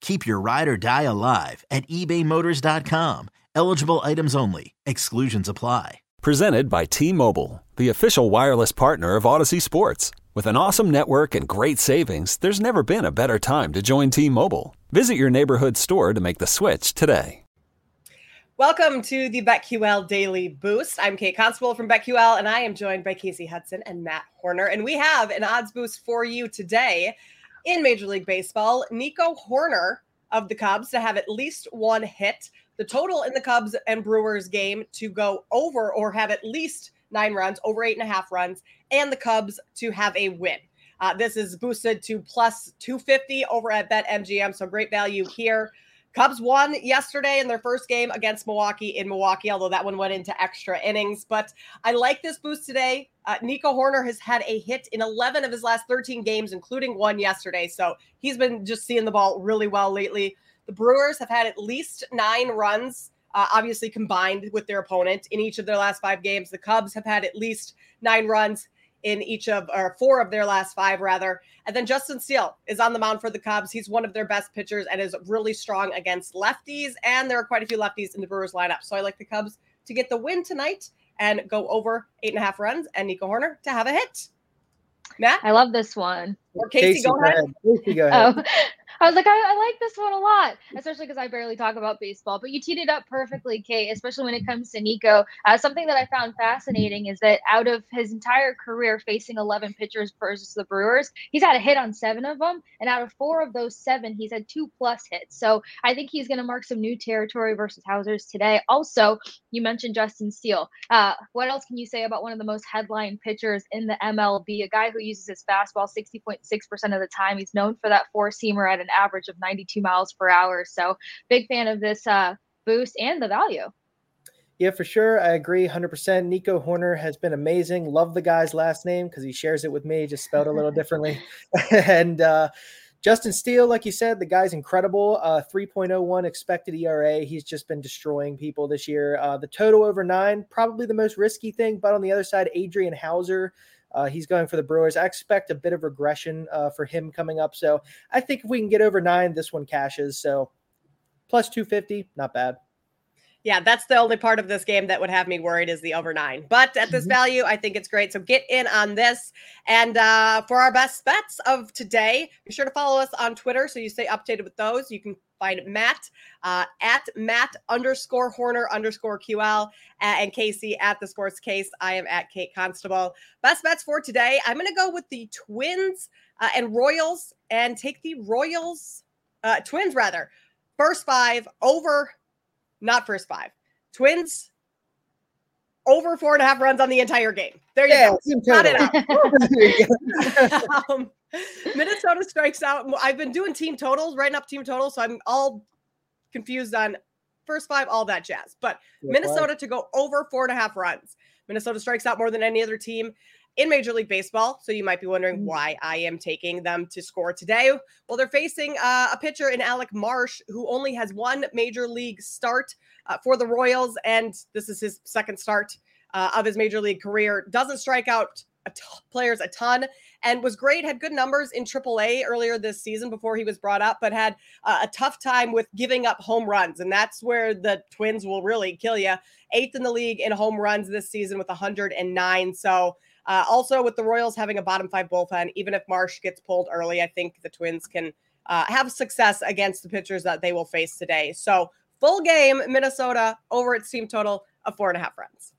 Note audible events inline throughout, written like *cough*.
Keep your ride or die alive at ebaymotors.com. Eligible items only, exclusions apply. Presented by T Mobile, the official wireless partner of Audacy Sports. With an awesome network and great savings, there's never been a better time to join T Mobile. Visit your neighborhood store to make the switch today. Welcome to the BetQL Daily Boost. I'm Kate Constable from BetQL, and I am joined by Kasey Hudson and Matt Horner. And we have an odds boost for you today in Major League Baseball. Nico Hoerner of the Cubs to have at least one hit. The total in the Cubs and Brewers game to go over or have at least nine runs, over eight and a half runs, and the Cubs to have a win. Uh, this is boosted to plus 250 over at BetMGM. So great value here. Cubs won yesterday in their first game against Milwaukee in Milwaukee, although that one went into extra innings. But I like this boost today. Uh, Nico Hoerner has had a hit in 11 of his last 13 games, including one yesterday. So he's been just seeing the ball really well lately. The Brewers have had at least nine runs, uh, obviously combined with their opponent in each of their last five games. The Cubs have had at least nine runs in each of or four of their last five rather and then justin steele is on the mound for the cubs he's one of their best pitchers and is really strong against lefties and there are quite a few lefties in the brewers lineup so i like the cubs to get the win tonight and go over eight and a half runs and nico Hoerner to have a hit matt i love this one or kasey, kasey go, ahead. ahead. Kasey, go *laughs* ahead. Oh. I was like, I, I like this one a lot, especially because I barely talk about baseball. But you teed it up perfectly, Kate, especially when it comes to Nico. Uh, something that I found fascinating is that out of his entire career facing 11 pitchers versus the Brewers, he's had a hit on seven of them. And out of four of those seven, he's had two plus hits. So I think he's going to mark some new territory versus Housers today. Also, you mentioned Justin Steele. Uh, what else can you say about one of the most headline pitchers in the MLB? A guy who uses his fastball 60.6% of the time. He's known for that four seamer at an average of 92 miles per hour. So, big fan of this uh, boost and the value. Yeah, for sure. I agree 100%. Nico Hoerner has been amazing. Love the guy's last name because he shares it with me, just spelled a little *laughs* differently. *laughs* and uh, Justin Steele, like you said, the guy's incredible. Uh, 3.01 expected ERA. He's just been destroying people this year. Uh, the total over nine, probably the most risky thing. But on the other side, Adrian Houser uh, he's going for the Brewers. I expect a bit of regression uh, for him coming up. So I think if we can get over nine, this one cashes. So plus 250, not bad. Yeah, that's the only part of this game that would have me worried is the over nine. But at this mm-hmm. value, I think it's great. So get in on this. And uh, for our best bets of today, be sure to follow us on Twitter so you stay updated with those. You can find Matt uh, at Matt underscore Horner underscore QL and Kasey at the Sports Case. I am at Kate Constable. Best bets for today. I'm going to go with the Twins uh, and Royals and take the Royals, uh, Twins rather, first five over, not first five. Twins over four and a half runs on the entire game. There you yeah, go. Got it *laughs* *laughs* um, Minnesota strikes out. I've been doing team totals, writing up team totals, so I'm all confused on first five, all that jazz. But Minnesota to go over four and a half runs. Minnesota strikes out more than any other team in Major League Baseball. So you might be wondering mm. why I am taking them to score today. Well, they're facing uh, a pitcher in Alec Marsh who only has one Major League start uh, for the Royals, and this is his second start uh, of his Major League career. Doesn't strike out a t- players a ton and was great had good numbers in AAA earlier this season before he was brought up but had uh, a tough time with giving up home runs and that's where the twins will really kill you eighth in the league in home runs this season with 109 so uh, also with the royals having a bottom five bullpen even if marsh gets pulled early i think the twins can uh, have success against the pitchers that they will face today. So full game minnesota over its team total of four and a half runs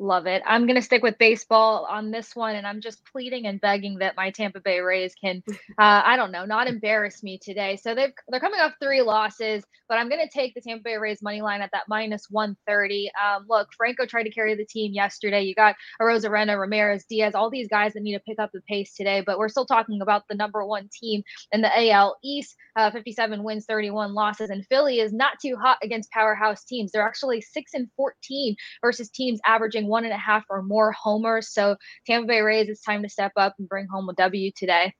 Love it. I'm going to stick with baseball on this one, and I'm just pleading and begging that my Tampa Bay Rays can, uh, I don't know, not embarrass me today. So they've they're coming off three losses, but I'm going to take the Tampa Bay Rays money line at that minus 130. Um, look, Franco tried to carry the team yesterday. You got Arozarena, Ramirez, Diaz, all these guys that need to pick up the pace today, but we're still talking about the number one team in the AL East. Uh, 57 wins, 31 losses, and Philly is not too hot against powerhouse teams. They're actually six and 14 versus teams averaging one and a half or more homers. So Tampa Bay Rays, it's time to step up and bring home a W today.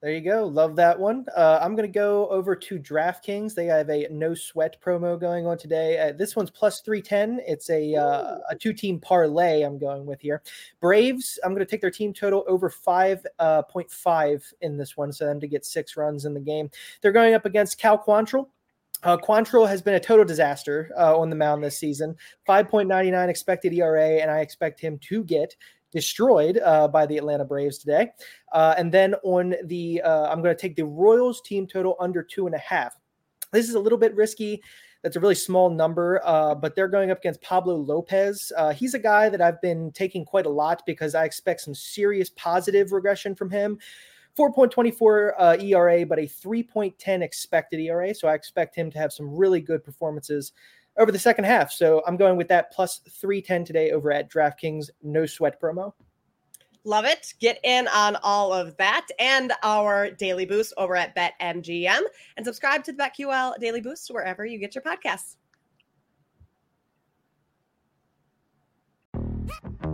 There you go. Love that one. Uh, I'm going to go over to DraftKings. They have a no sweat promo going on today. Uh, this one's plus 310. It's a, uh, a two team parlay I'm going with here. Braves, I'm going to take their team total over 5.5 uh, in this one, so them to get six runs in the game. They're going up against Cal Quantrill. Uh, Quantrill has been a total disaster uh, on the mound this season. 5.99 expected ERA, and I expect him to get destroyed uh, by the Atlanta Braves today. Uh, and then on the, uh, I'm going to take the Royals team total under two and a half. This is a little bit risky. That's a really small number, uh, but they're going up against Pablo Lopez. He's a guy that I've been taking quite a lot because I expect some serious positive regression from him. 4.24 uh, ERA, but a 3.10 expected ERA. So I expect him to have some really good performances over the second half. So I'm going with that plus 310 today over at DraftKings no sweat promo. Love it. Get in on all of that and our daily boost over at BetMGM and subscribe to the BetQL Daily Boost wherever you get your podcasts.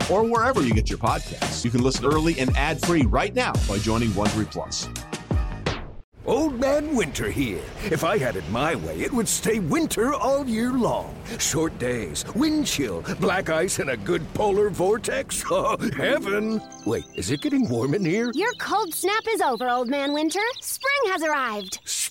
app or wherever you get your podcasts. You can listen early and ad free right now by joining Wondery Plus. Old Man Winter here. If I had it my way, it would stay winter all year long. Short days, wind chill, black ice, and a good polar vortex. *laughs* Oh, heaven! Wait, is it getting warm in here? Your cold snap is over, Old Man Winter. Spring has arrived.